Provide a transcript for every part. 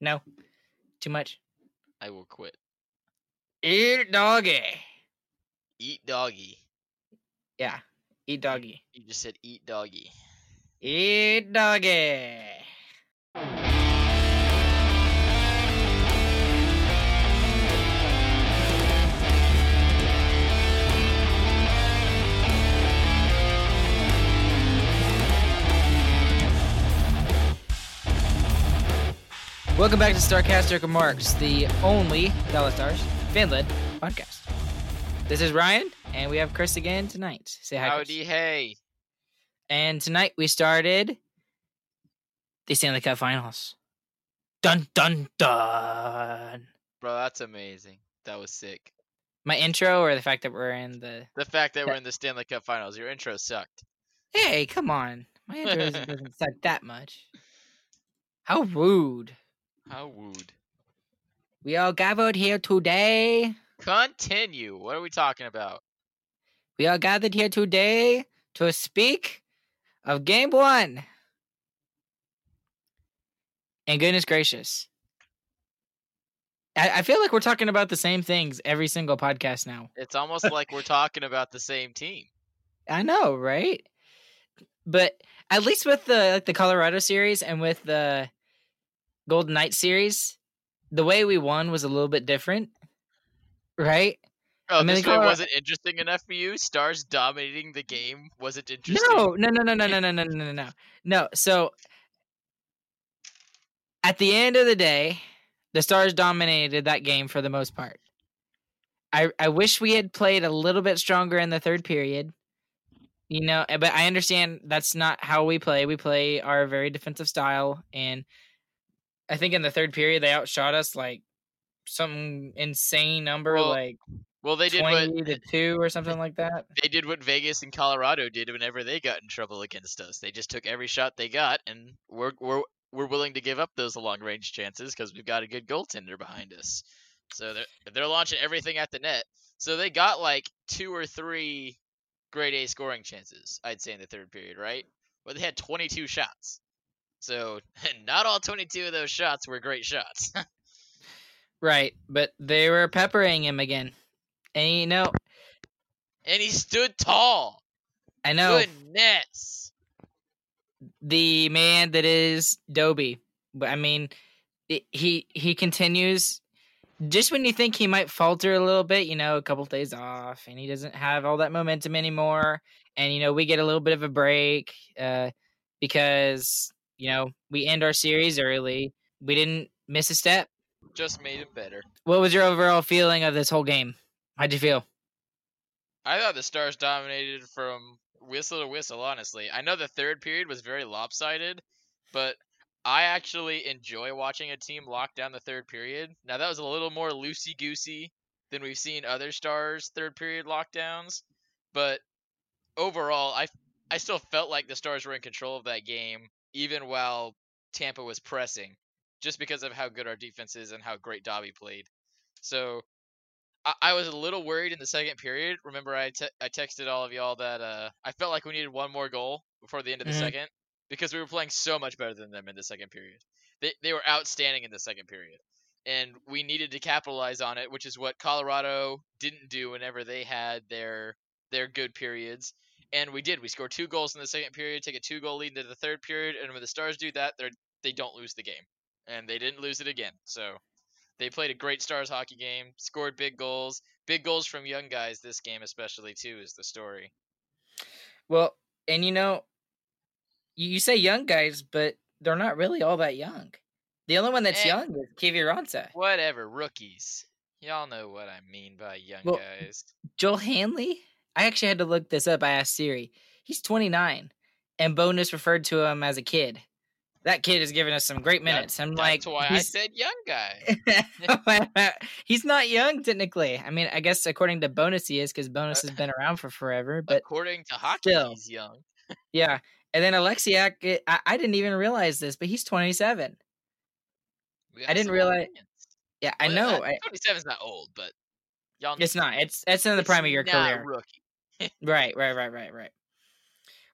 No, too much. I will quit. Eat doggy. Eat doggy. Yeah, eat doggy. You just said eat doggy. Eat doggy. Welcome back to Starcastic Remarks, the only Dallas Stars fan-led podcast. This is Ryan, and we have Chris again tonight. Say hi, Chris. Howdy, hey. And tonight we started the Stanley Cup Finals. Dun dun dun. Bro, that's amazing. That was sick. My intro, or the fact that we're in the. The fact that we're in the Stanley Cup Finals, your intro sucked. Hey, come on! My intro doesn't suck that much. How rude! How wooed. We are gathered here today. Continue. What are we talking about? We are gathered here today to speak of Game One. And goodness gracious. I, I feel like we're talking about the same things every single podcast now. It's almost like we're talking about the same team. I know, right? But at least with the like the Colorado series and with the Golden Knight series, the way we won was a little bit different, right? Oh, I mean, this one wasn't interesting enough for you? Stars dominating the game wasn't interesting? No, no, no, no, no, no, no, no, no, no, no. No. So at the end of the day, the Stars dominated that game for the most part. I I wish we had played a little bit stronger in the third period. You know, eh, but I understand that's not how we play. We play our very defensive style, and I think in the third period they outshot us like some insane number, Well, like Well, they did what twenty to two or something like that. they did what Vegas and Colorado did whenever they got in trouble against us. They just took every shot they got, and we're we're we're willing to give up those long range chances because we've got a good goaltender behind us. So they're they're launching everything at the net. So they got like two or three grade A scoring chances, I'd say in the third period, right? But they had 22 shots. So not all 22 of those shots were great shots. Right, but they were peppering him again. And you know, and he stood tall. I know Goodness. the man that is Dobby. But I mean, it, he he continues. Just when you think he might falter a little bit, you know, a couple days off, and he doesn't have all that momentum anymore, and you know, we get a little bit of a break uh, because you know we end our series early. We didn't miss a step. Just made it better. What was your overall feeling of this whole game? How'd you feel? I thought the Stars dominated from whistle to whistle, honestly. I know the third period was very lopsided, but I actually enjoy watching a team lock down the third period. Now, that was a little more loosey goosey than we've seen other Stars third period lockdowns, but overall, I, I still felt like the Stars were in control of that game, even while Tampa was pressing, just because of how good our defense is and how great Dobby played. So I, I was a little worried in the second period. Remember, I te- I texted all of y'all that uh, I felt like we needed one more goal before the end of the Mhm. second because we were playing so much better than them in the second period. They they were outstanding in the second period, and we needed to capitalize on it, which is what Colorado didn't do whenever they had their their good periods. And we did. We scored two goals in the second period, take a two goal lead into the third period, and when the Stars do that, they they don't lose the game, and they didn't lose it again. So they played a great Stars hockey game, scored big goals, big goals from young guys this game especially too is the story. Well, and you know, you, say young guys, but they're not really all that young. The only one that's Eh. young is Kiviranta. Whatever, rookies. Y'all know what I mean by young Well- guys. Joel Hanley? I actually had to look this up. I asked Siri. He's 29, and Bowness referred to him as a kid. That kid has given us some great That- minutes. I'm That's like, why I said young guy. he's not young technically. I mean, I guess according to Bowness, he is because Bowness has been around for forever. But According to hockey, still. he's young. yeah, and then Oleksiak, I, I didn't even realize this, but he's 27. I didn't realize- opinions. Yeah, I Well, know. 27 is not old, but y'all. it's not. It's it's in the prime of your career. Rookie. Right, right, right, right, right.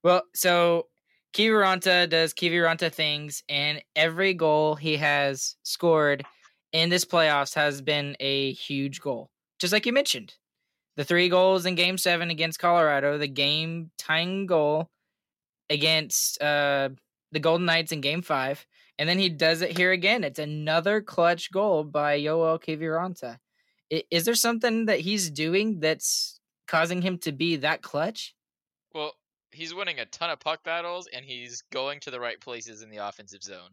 Well, so Kiviranta does Kiviranta things, and every goal he has scored in this playoffs has been a huge goal. Just like you mentioned, the three goals in Game Seven against Colorado, the game tying goal against uh, the Golden Knights in Game Five, and then he does it here again. It's another clutch goal by Yoel Kiviranta. Is there something that he's doing that's causing him to be that clutch? Well, he's winning a ton of puck battles and he's going to the right places in the offensive zone.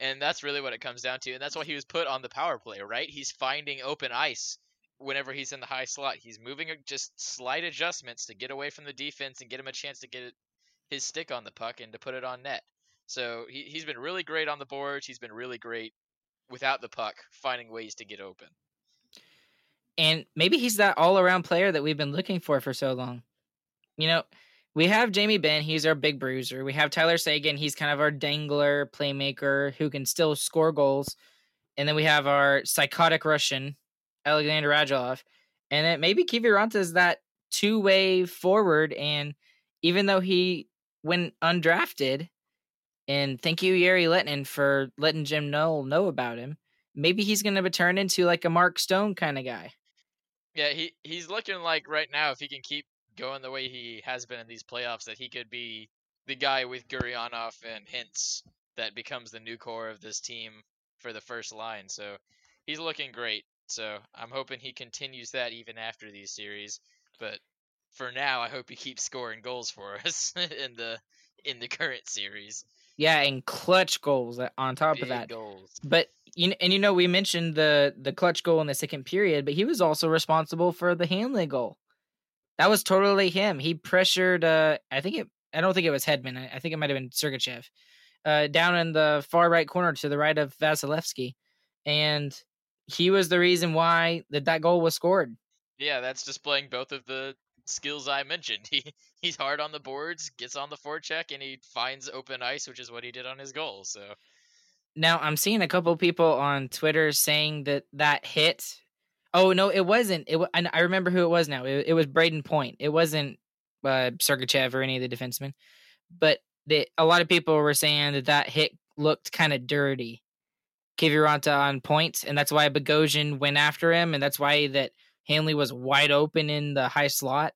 And that's really what it comes down to. And that's why he was put on the power play, right? He's finding open ice whenever he's in the high slot. He's moving just slight adjustments to get away from the defense and get him a chance to get his stick on the puck and to put it on net. So he, he's been really great on the boards. He's been really great without the puck, finding ways to get open. And maybe he's that all around player that we've been looking for for so long. You know, we have Jamie Benn, he's our big bruiser. We have Tyler Seguin, he's kind of our dangler playmaker who can still score goals. And then we have our psychotic Russian, Alexander Radulov. And then maybe Kiviranta is that two way forward. And even though he went undrafted, and thank you, Jere Lehtinen, for letting Jim Nill know about him. Maybe he's going to turn into like a Mark Stone kind of guy. Yeah, he he's looking like right now if he can keep going the way he has been in these playoffs, that he could be the guy with Gurianov and Hintz that becomes the new core of this team for the first line. So he's looking great. So I'm hoping he continues that even after these series. But for now, I hope he keeps scoring goals for us in the in the current series. Yeah, and clutch goals uh, on top Big of that. goals. But and you know we mentioned the the clutch goal in the second period, but he was also responsible for the Hanley goal. That was totally him. He pressured. Uh, I think it. I don't think it was Hedman. I, I think it might have been Sergachev. Uh, down in the far right corner to the right of Vasilevskiy, and he was the reason why that that goal was scored. Yeah, that's displaying both of the skills I mentioned. He he's hard on the boards, gets on the forecheck, and he finds open ice, which is what he did on his goal. So now I'm seeing a couple people on Twitter saying that that hit. Oh no, it wasn't. It I remember who it was now. It, it was Brayden Point. It wasn't uh, Sergachev or any of the defensemen. But the, a lot of people were saying that that hit looked kind of dirty. Kiviranta on points, and that's why Bogosian went after him, and that's why that Hanley was wide open in the high slot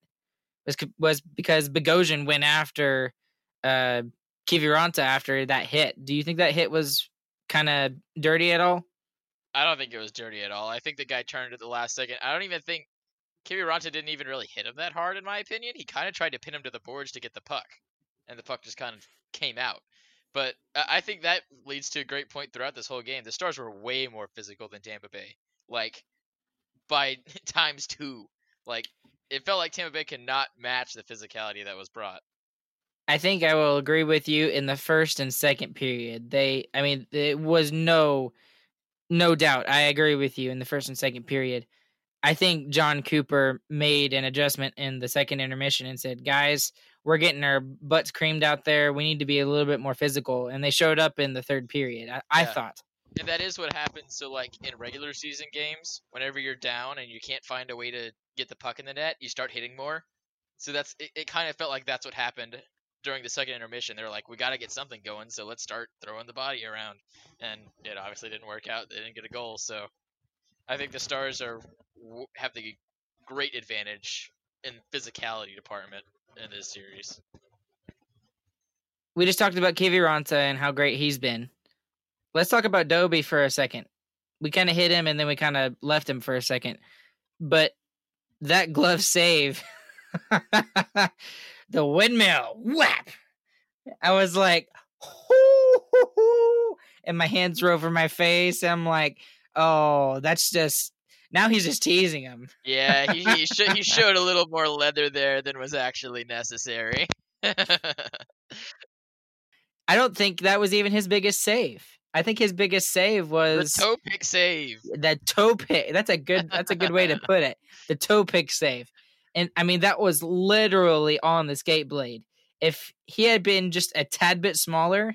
was was because Bogosian went after uh Kiviranta after that hit. Do you think that hit was kind of dirty at all? I don't think it was dirty at all. I think the guy turned at the last second. I don't even think Kiviranta didn't even really hit him that hard, in my opinion. He kind of tried to pin him to the boards to get the puck, and the puck just kind of came out. But I think that leads to a great point throughout this whole game. The Stars were way more physical than Tampa Bay. Like by times two. Like it felt like Tampa Bay could not match the physicality that was brought. I think I will agree with you in the first and second period. They, I mean, it was no, no doubt. I agree with you in the first and second period. I think Jon Cooper made an adjustment in the second intermission and said, "Guys, we're getting our butts creamed out there. We need to be a little bit more physical." And they showed up in the third period. I, yeah. I thought. And that is what happens. So, like in regular season games, whenever you're down and you can't find a way to get the puck in the net, you start hitting more. So that's it. it kind of felt like that's what happened during the second intermission. They were like, "We got to get something going, so let's start throwing the body around." And it obviously didn't work out. They didn't get a goal. So I think the Stars are have the great advantage in physicality department in this series. We just talked about Kiviranta and how great he's been. Let's talk about Dobby for a second. We kind of hit him and then we kind of left him for a second. But that glove save, the windmill, whap. I was like, hoo, hoo, hoo, and my hands were over my face. I'm like, oh, that's just now he's just teasing him. Yeah, he he, sh- he showed a little more leather there than was actually necessary. I don't think that was even his biggest save. I think his biggest save was the toe pick save. That toe pick. That's a good. That's a good way to put it. The toe pick save, and I mean that was literally on the skate blade. If he had been just a tad bit smaller,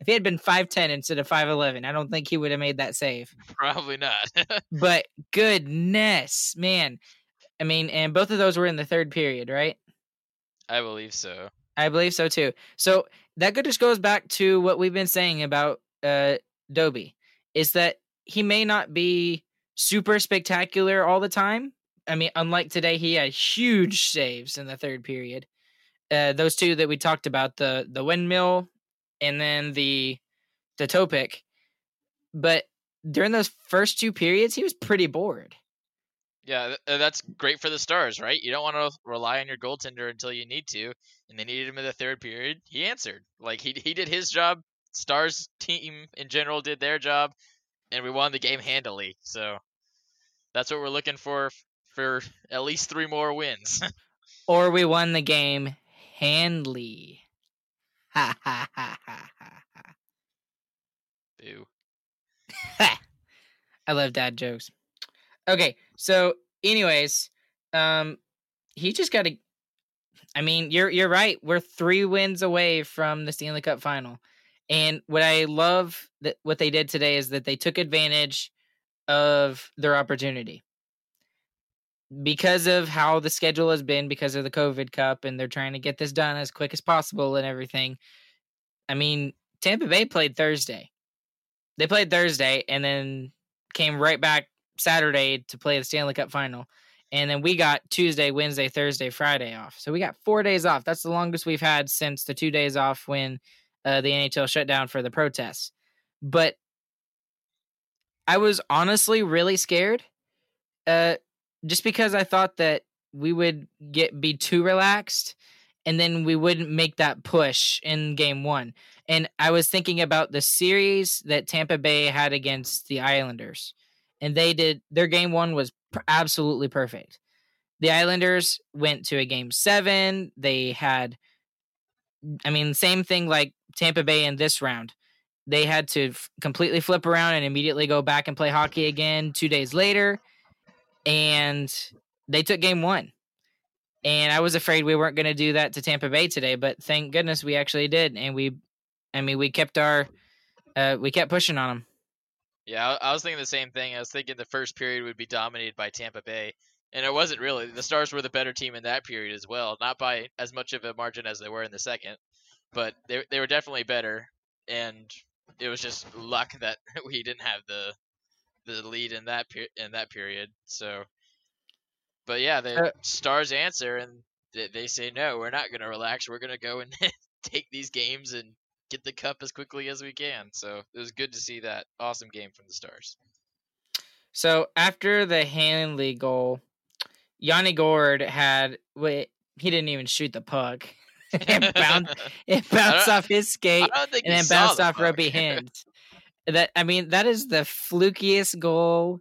if he had been five ten instead of five eleven, I don't think he would have made that save. Probably not. but goodness, man. I mean, and both of those were in the third period, right? I believe so. I believe so too. So that just goes back to what we've been saying about uh Dobby is that he may not be super spectacular all the time. I mean, unlike today, he had huge saves in the third period. Uh, those two that we talked about the the windmill and then the the toe pick. But during those first two periods, he was pretty bored. Yeah, that's great for the Stars, right? You don't want to rely on your goaltender until you need to, and they needed him in the third period. He answered. Like he he did his job. Stars team in general did their job, and we won the game handily. So that's what we're looking for for at least three more wins. or we won the game handily. Ha ha ha ha ha. Boo. I love dad jokes. Okay, so anyways, um he just got to I mean, you're you're right. We're 3 wins away from the Stanley Cup final. And what I love that what they did today is that they took advantage of their opportunity. Because of how the schedule has been because of the COVID Cup and they're trying to get this done as quick as possible and everything. I mean, Tampa Bay played Thursday. They played Thursday and then came right back Saturday to play the Stanley Cup final. And then we got Tuesday, Wednesday, Thursday, Friday off. So we got four days off. That's the longest we've had since the two days off when uh, the NHL shut down for the protests. But I was honestly really scared, uh, just because I thought that we would get be too relaxed, and then we wouldn't make that push in game one. And I was thinking about the series that Tampa Bay had against the Islanders and they did their game one was absolutely perfect. The Islanders went to a game seven. They had, I mean, same thing like Tampa Bay in this round. They had to f- completely flip around and immediately go back and play hockey again two days later. And they took game one. And I was afraid we weren't going to do that to Tampa Bay today, but thank goodness we actually did. And we, I mean, we kept our, uh, we kept pushing on them. Yeah, I was thinking the same thing. I was thinking the first period would be dominated by Tampa Bay, and it wasn't really. The Stars were the better team in that period as well, not by as much of a margin as they were in the second, but they they were definitely better, and it was just luck that we didn't have the the lead in that per- in that period. So, but yeah, the uh, Stars answer and they, they say no, we're not going to relax. We're going to go and take these games and get the cup as quickly as we can. So it was good to see that awesome game from the Stars. So after the Hanley goal, Yanni Gourde had wait, he didn't even shoot the puck. it bounced, it bounced off his skate and then bounced the off Roope Hintz. That I mean, that is the flukiest goal.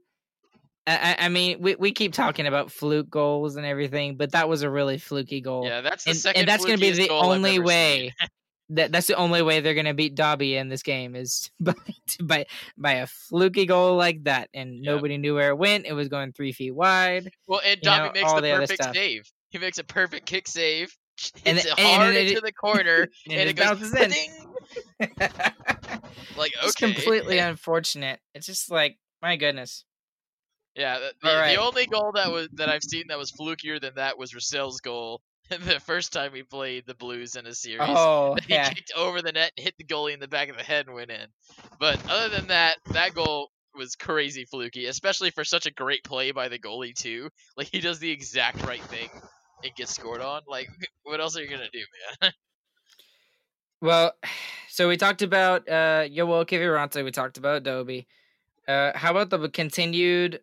I, I, mean, we, we keep talking about fluke goals and everything, but that was a really fluky goal. Yeah, that's the and, second. And that's going to be the only way that that's the only way they're gonna beat Dobby in this game is by by by a fluky goal like that, and yep. nobody knew where it went. It was going three feet wide. Well, and Dobby know, makes the, the perfect save. He makes a perfect kick save, and hits it hard and into it, the corner, and, and it, goes in. like okay, it's completely unfortunate. It's just like my goodness. Yeah, the, the, right. the, only goal that mm. was that I've seen that was flukier than that was Roussel's goal the first time we played the Blues in a series. Oh, he yeah. kicked over the net, and hit the goalie in the back of the head, and went in. But other than that, that goal was crazy fluky, especially for such a great play by the goalie too. Like he does the exact right thing and gets scored on. Like what else are you gonna do, man? Well, so we talked about uh Yoel Kiviranta, we talked about Dobby. Uh, how about the continued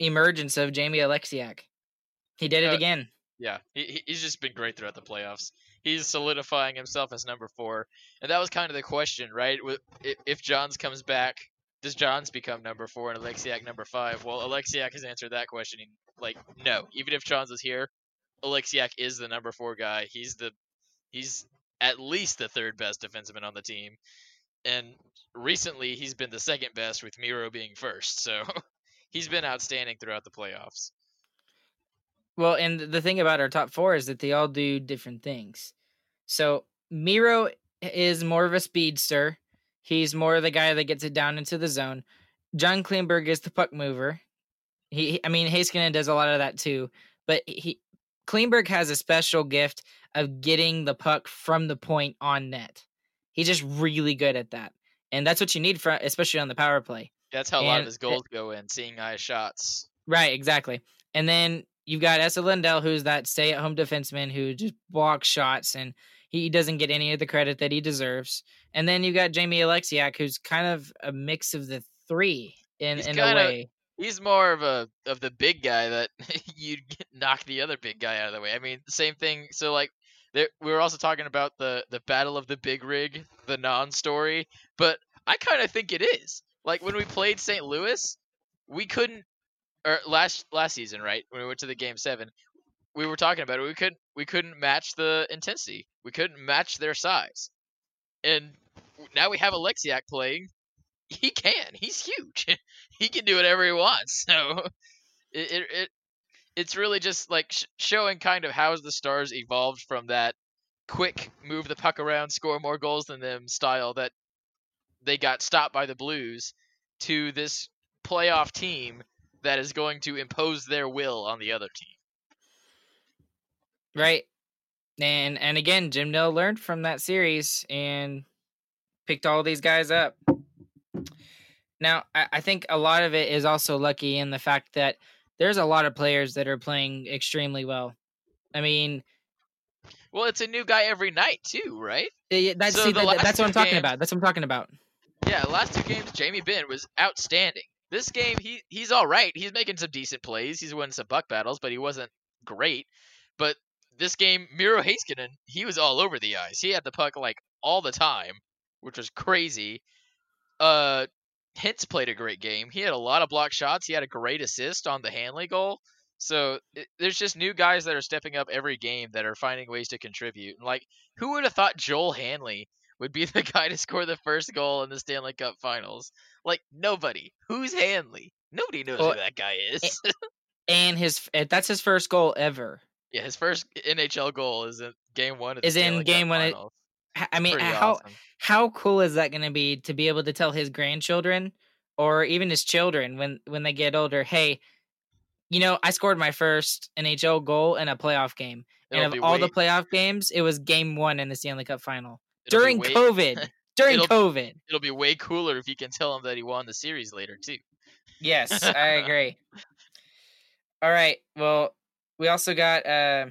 emergence of Jamie Oleksiak? He did it uh, again. Yeah, he, he's just been great throughout the playoffs. He's solidifying himself as number four, and that was kind of the question, right? If Johns comes back, does Johns become number four and Oleksiak number five? Well, Oleksiak has answered that question. Like, no. Even if Johns is here, Oleksiak is the number four guy. He's the he's at least the third best defenseman on the team, and recently he's been the second best with Miro being first. So he's been outstanding throughout the playoffs. Well, and the thing about our top four is that they all do different things. So Miro is more of a speedster. He's more of the guy that gets it down into the zone. John Klingberg is the puck mover. He, I mean, Heiskanen does a lot of that too, but he Klingberg has a special gift of getting the puck from the point on net. He's just really good at that, and that's what you need for, especially on the power play. That's how a lot of his eh goals go in, seeing eye shots. Right, exactly. And then you've got Esa Lindell, who's that stay-at-home defenseman who just blocks shots, and he doesn't get any of the credit that he deserves. And then you've got Jamie Oleksiak, who's kind of a mix of the three in He's in a way. He's more of a of the big guy that you'd knock the other big guy out of the way. I mean, same thing. So like, there, we were also talking about the the battle of the big rig, the non-story, but I kind of think it is. Like when we played St. Louis, we couldn't, or last last season, right? When we went to the game seven, we were talking about it. We couldn't we couldn't match the intensity. We couldn't match their size, and now we have Oleksiak playing. He can. He's huge. he can do whatever he wants. So it it, it it's really just like sh- showing kind of how the Stars evolved from that quick move the puck around, score more goals than them style that they got stopped by the Blues to this playoff team that is going to impose their will on the other team. Right. And and again, Jim Nill learned from that series and picked all these guys up. Now, I, I think a lot of it is also lucky in the fact that there's a lot of players that are playing extremely well. I mean, Well, it's a new guy every night too, right? eh, that's So see, that- that's what I'm talking games- about. That's what I'm talking about. Yeah, last two games, Jamie Benn was outstanding. This game, he he's all right. He's making some decent plays. He's winning some buck battles, but he wasn't great. But this game, Miro Heiskanen, he was all over the ice. He had the puck like all the time, which was crazy. Uh, Hintz played a great game. He had a lot of block shots. He had a great assist on the Hanley goal. So it, there's just new guys that are stepping up every game that are finding ways to contribute. And like, who would have thought Joel Hanley would be the guy to score the first goal in the Stanley Cup Finals? Like nobody. Who's Hanley? Nobody knows Well, who that guy is. And his that's his first goal ever. yeah, his first NHL goal is in game one of the Is in Stanley Cup game one Finals. I mean, Pretty how awesome. how cool is that going to be to be able to tell his grandchildren or even his children when when they get older, hey, you know, I scored my first NHL goal in a playoff game, It'll and of all the playoff games, it was Game One in the Stanley Cup Final it'll during way- COVID. During It'll- COVID, It'll be way cooler if you can tell him that he won the series later too. yes, I agree. All right, well, we also got uh,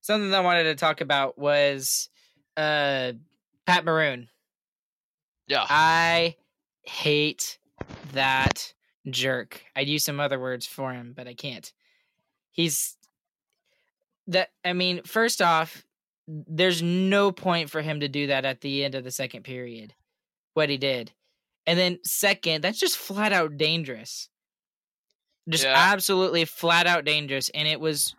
something that I wanted to talk about was uh, Pat Maroon. Yeah. I hate that jerk. I'd use some other words for him, but I can't. He's that I mean, first off, there's no point for him to do that at the end of the second period. What he did. And then second, that's just flat out dangerous. Just Yeah. absolutely flat out dangerous and it was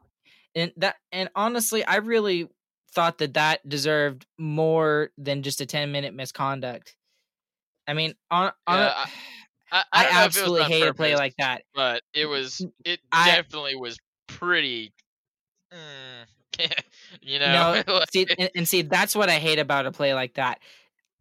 and that and honestly, I really thought that that deserved more than just a 10 minute misconduct. I mean, on, on Yeah, a- I, I, don't know if it was absolutely hate a play like that. but it was it I- definitely was pretty mm, you know No, like- see, and, and see, that's what I hate about a play like that.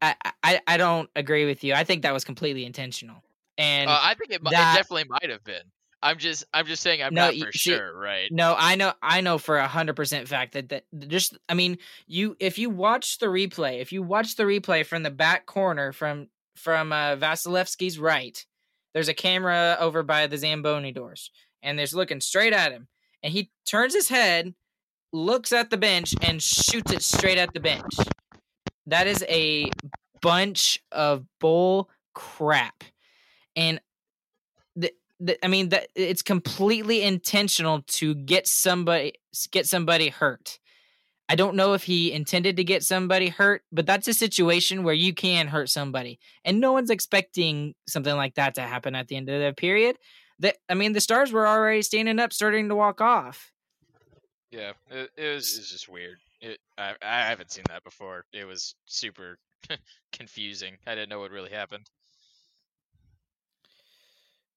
I, I, I don't agree with you. I think that was completely intentional. And uh, I think it, that- it definitely might have been. I'm just I'm just saying I'm No, not for see, sure, right? no, I know, I know for a hundred percent fact that that just, I mean, you if you watch the replay, if you watch the replay from the back corner from from uh, Vasilevskiy's right, there's a camera over by the Zamboni doors, and there's looking straight at him, and he turns his head, looks at the bench, and shoots it straight at the bench. That is a bunch of bull crap, and I mean that it's completely intentional to get somebody get somebody hurt. I don't know if he intended to get somebody hurt, but that's a situation where you can hurt somebody, and no one's expecting something like that to happen at the end of the period. That I mean, the stars were already standing up, starting to walk off. Yeah, it, it was it's just weird. It I I haven't seen that before. It was super confusing. I didn't know what really happened.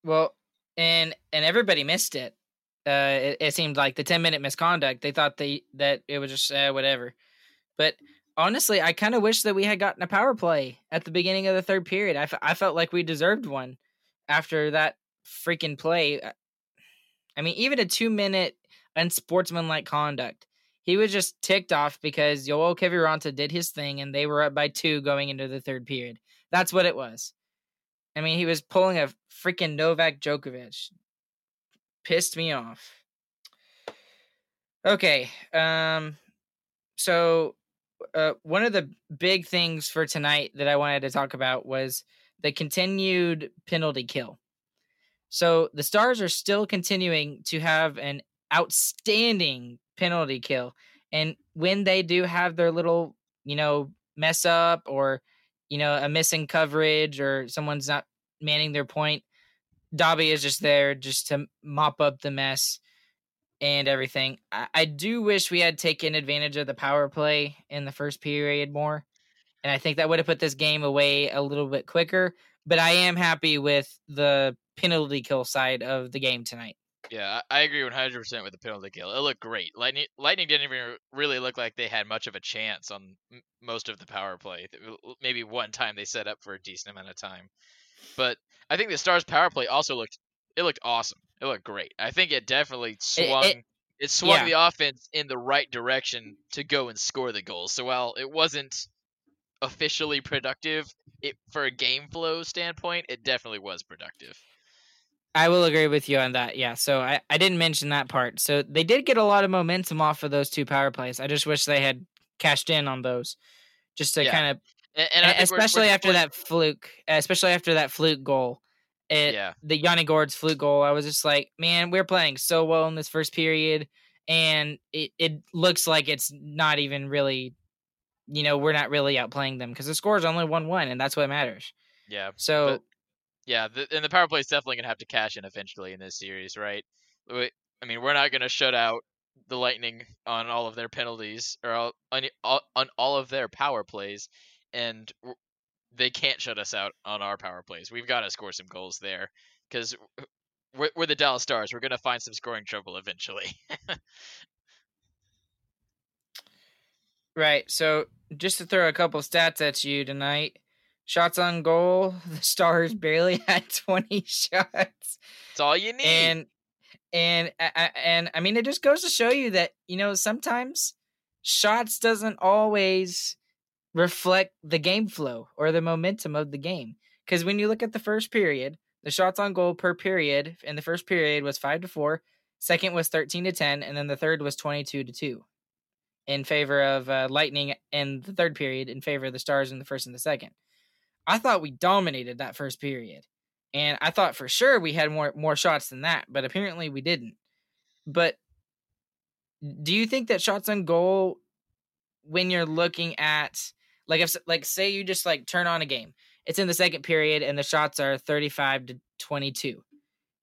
Well, and and everybody missed it. Uh, it, it seemed like the ten minute misconduct. They thought they that it was just uh, whatever. But honestly, I kind of wish that we had gotten a power play at the beginning of the third period. I, f- I felt like we deserved one after that freaking play. Uh, I mean, even a two minute unsportsmanlike conduct. He was just ticked off because Joel Kiviranta did his thing and they were up by two going into the third period. That's what it was. I mean, he was pulling a freaking Novak Djokovic. Pissed me off. Okay. Um so uh, one of the big things for tonight that I wanted to talk about was the continued penalty kill. So the Stars are still continuing to have an outstanding penalty kill. And when they do have their little, you know, mess up or, you know, a missing coverage or someone's not manning their point, Dobby is just there just to mop up the mess and everything. I, I do wish we had taken advantage of the power play in the first period more. And I think that would have put this game away a little bit quicker. But I am happy with the penalty kill side of the game tonight. Yeah, I agree 100% with the penalty kill. It looked great. Lightning, Lightning didn't even really look like they had much of a chance on most of the power play. Maybe one time they set up for a decent amount of time. But I think the Stars power play also looked it looked awesome. It looked great. I think it definitely swung it, it, it swung yeah. the offense in the right direction to go and score the goals. So while it wasn't officially productive, it for a game flow standpoint, it definitely was productive. I will agree with you on that. Yeah. So I, I didn't mention that part. So they did get a lot of momentum off of those two power plays. I just wish they had cashed in on those just to yeah. kind of, and, and especially we're, we're after that fluke, especially after that fluke goal. It, yeah. The Yanni Gourde's fluke goal. I was just like, man, we're playing so well in this first period. And it, it looks like it's not even really, you know, we're not really outplaying them because the score is only 1 1, and that's what matters. Yeah. So but- yeah, the, and the power play is definitely gonna have to cash in eventually in this series, right? I mean, we're not gonna shut out the Lightning on all of their penalties or all, on, on all of their power plays, and they can't shut us out on our power plays. We've got to score some goals there because we're, we're the Dallas Stars. We're gonna find some scoring trouble eventually. right. So just to throw a couple stats at you tonight shots on goal. The Stars barely had 20 shots. That's all you need. And and and I mean it just goes to show you that, you know, sometimes shots doesn't always reflect the game flow or the momentum of the game. Cuz when you look at the first period, the shots on goal per period in the first period was 5 to 4, second was 13 to 10, and then the third was 22 to 2 in favor of uh, Lightning in the third period in favor of the Stars in the first and the second. I thought we dominated that first period. And I thought for sure we had more more shots than that, but apparently we didn't. But do you think that shots on goal when you're looking at like if like say you just like turn on a game. It's in the second period and the shots are 35 to 22.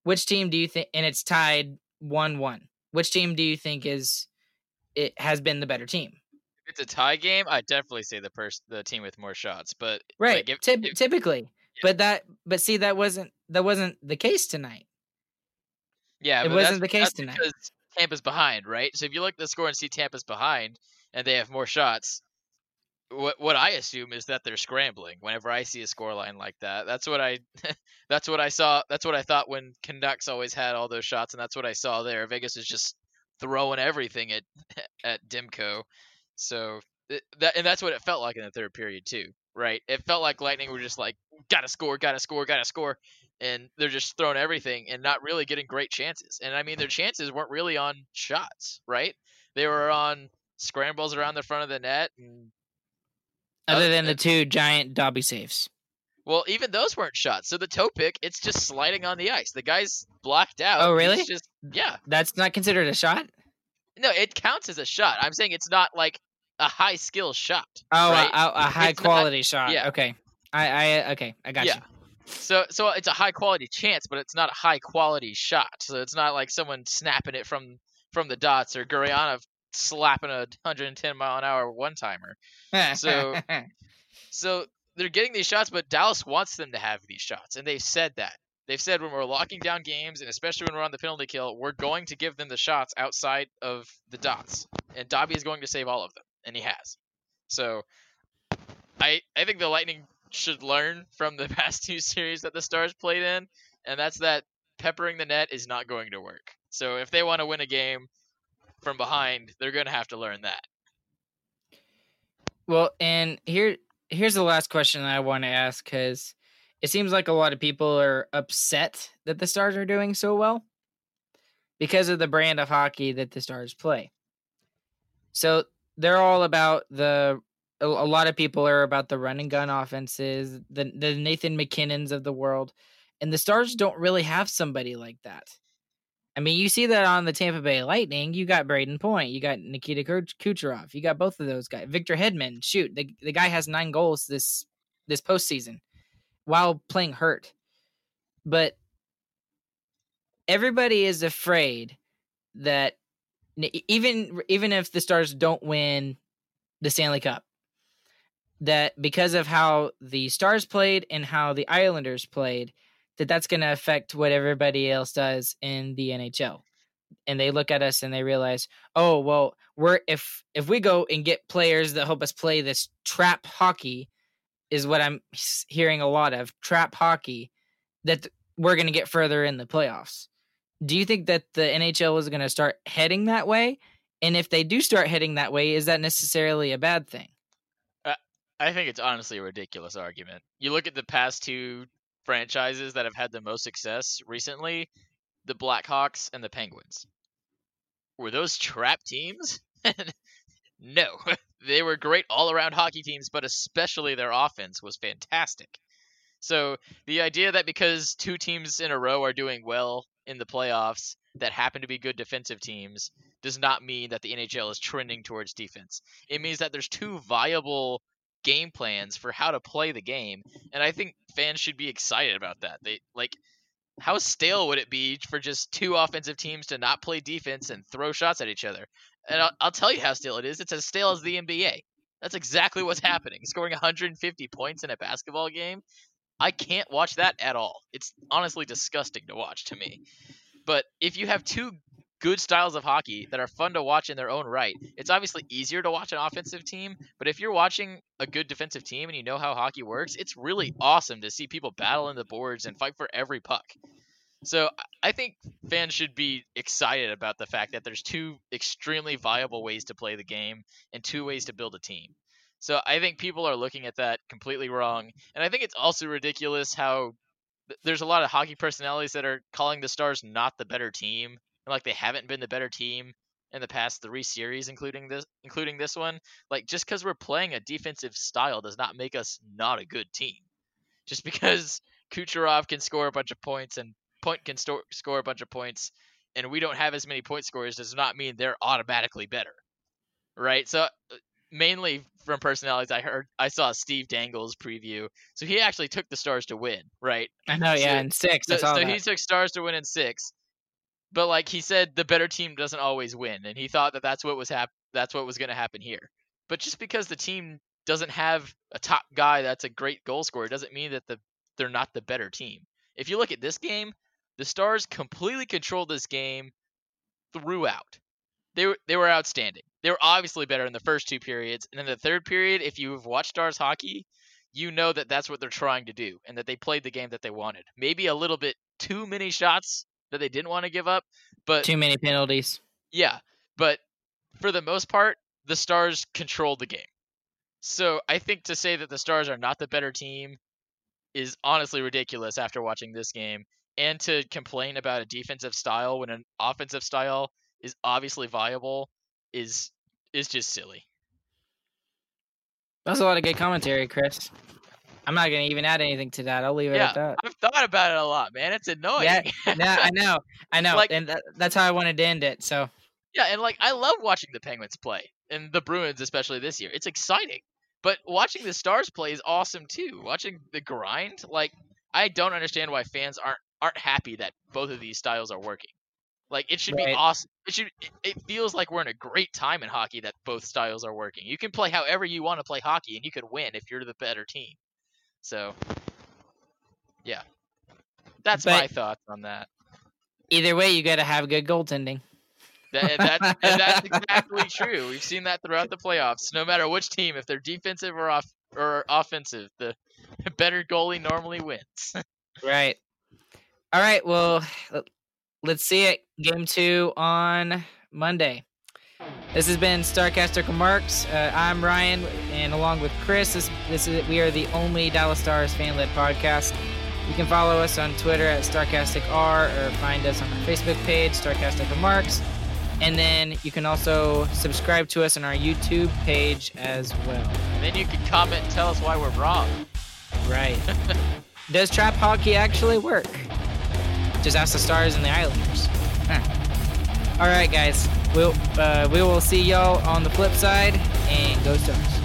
Which team do you think and it's tied 1-1. Which team do you think is it has been the better team? It's a tie game, I definitely say the person, the team with more shots. But right, like, if, Typ- if, typically, yeah. but that, but see, that wasn't that wasn't the case tonight. Yeah, it wasn't the case tonight. Because Tampa's behind, right? So if you look at the score and see Tampa's behind, and they have more shots, what what I assume is that they're scrambling. Whenever I see a score line like that, that's what I that's what I saw. That's what I thought when Canucks always had all those shots, and that's what I saw there. Vegas is just throwing everything at at Demko. So that and that's what it felt like in the third period too, right? It felt like Lightning were just like gotta score, gotta score, gotta score, and they're just throwing everything and not really getting great chances. And I mean, their chances weren't really on shots, right? They were on scrambles around the front of the net and other than the two giant Dobby saves. Well, even those weren't shots. So the toe pick, it's just sliding on the ice. The guy's blocked out. Oh, really? just yeah. That's not considered a shot. No, it counts as a shot. I'm saying it's not like a high skill shot. Oh, right? a, a, high it's quality not, shot. Yeah. Okay. I, I okay. I got yeah. you. So so it's a high quality chance, but it's not a high quality shot. So it's not like someone snapping it from from the dots or Gurianov slapping a 110 mile an hour one timer. So so they're getting these shots, but Dallas wants them to have these shots, and they've said that. They've said when we're locking down games, and especially when we're on the penalty kill, we're going to give them the shots outside of the dots, and Dobby is going to save all of them, and he has. So, I I think the Lightning should learn from the past two series that the Stars played in, and that's that peppering the net is not going to work. So if they want to win a game, from behind, they're going to have to learn that. Well, and here here's the last question I want to ask because it seems like a lot of people are upset that the Stars are doing so well because of the brand of hockey that the Stars play. So they're all about the. A lot of people are about the run and gun offenses, the the Nathan MacKinnons of the world, and the Stars don't really have somebody like that. I mean, you see that on the Tampa Bay Lightning. You got Brayden Point, you got Nikita Kucherov, you got both of those guys. Victor Hedman, shoot, the the guy has nine goals this this postseason while playing hurt. But everybody is afraid that even even if the Stars don't win the Stanley Cup, that because of how the Stars played and how the Islanders played, that that's going to affect what everybody else does in the NHL. And they look at us and they realize, oh well, we're if if we go and get players that help us play this trap hockey, is what I'm hearing a lot of trap hockey, that we're going to get further in the playoffs. Do you think that the NHL is going to start heading that way? And if they do start heading that way, is that necessarily a bad thing? Uh, I think it's honestly a ridiculous argument. You look at the past two franchises that have had the most success recently the Blackhawks and the Penguins. Were those trap teams? no. They were great all around hockey teams, but especially their offense was fantastic. So the idea that because two teams in a row are doing well in the playoffs that happen to be good defensive teams does not mean that the NHL is trending towards defense. It means that there's two viable game plans for how to play the game, and I think fans should be excited about that. They like how stale would it be for just two offensive teams to not play defense and throw shots at each other? And I'll, I'll tell you how stale it is. It's as stale as the NBA. That's exactly what's happening. Scoring 150 points in a basketball game I can't watch that at all. It's honestly disgusting to watch to me. But if you have two good styles of hockey that are fun to watch in their own right, it's obviously easier to watch an offensive team. But if you're watching a good defensive team and you know how hockey works, it's really awesome to see people battle in the boards and fight for every puck. So I think fans should be excited about the fact that there's two extremely viable ways to play the game and two ways to build a team. So I think people are looking at that completely wrong. And I think it's also ridiculous how there's a lot of hockey personalities that are calling the Stars not the better team, and like they haven't been the better team in the past three series, including this, including this one. Like just because we're playing a defensive style does not make us not a good team. Just because Kucherov can score a bunch of points and Point can sto- score a bunch of points, and we don't have as many point scorers, does not mean they're automatically better, right? So uh, mainly from personalities, I heard I saw Steve Dangle's preview, so he actually took the Stars to win, right? I know, yeah, so, in six. So, so he took Stars to win in six, but like he said, the better team doesn't always win, and he thought that that's what was hap- that's what was going to happen here. But just because the team doesn't have a top guy that's a great goal scorer doesn't mean that the they're not the better team. If you look at this game, the Stars completely controlled this game throughout. They were they were outstanding they were obviously better in the first two periods. And then the third period, if you've watched Stars hockey, you know that that's what they're trying to do and that they played the game that they wanted. Maybe a little bit too many shots that they didn't want to give up, but too many penalties. Yeah, but for the most part, the Stars controlled the game. So I think to say that the Stars are not the better team is honestly ridiculous after watching this game. And to complain about a defensive style when an offensive style is obviously viable is is just silly. That's a lot of good commentary, Chris. I'm not gonna even add anything to that. I'll leave it yeah, at that. I've thought about it a lot, man. It's annoying. Yeah, yeah I know, I know, like, and that's how I wanted to end it. So yeah, and like I love watching the Penguins play and the Bruins, especially this year. It's exciting, but watching the Stars play is awesome too. Watching the grind, like I don't understand why fans aren't aren't happy that both of these styles are working. Like it should right. be awesome. It should. It feels like we're in a great time in hockey that both styles are working. You can play however you want to play hockey, and you can win if you're the better team. So, yeah, that's but my thoughts on that. Either way, you got to have good goaltending. That, that, that's exactly true. We've seen that throughout the playoffs. No matter which team, if they're defensive or off or offensive, the better goalie normally wins. right. All right. Well, let's see it. Game two on Monday. This has been Starcastic Remarks. Uh, I'm Ryan, and along with Chris, this, this is we are the only Dallas Stars fan-led podcast. You can follow us on Twitter at StarcasticR or find us on our Facebook page, Starcastic Remarks. And then you can also subscribe to us on our YouTube page as well. And then you can comment and tell us why we're wrong. Right. Does trap hockey actually work? Just ask the Stars and the Islanders. Huh. All right, guys. We'll uh, we will see y'all on the flip side, and go Stars.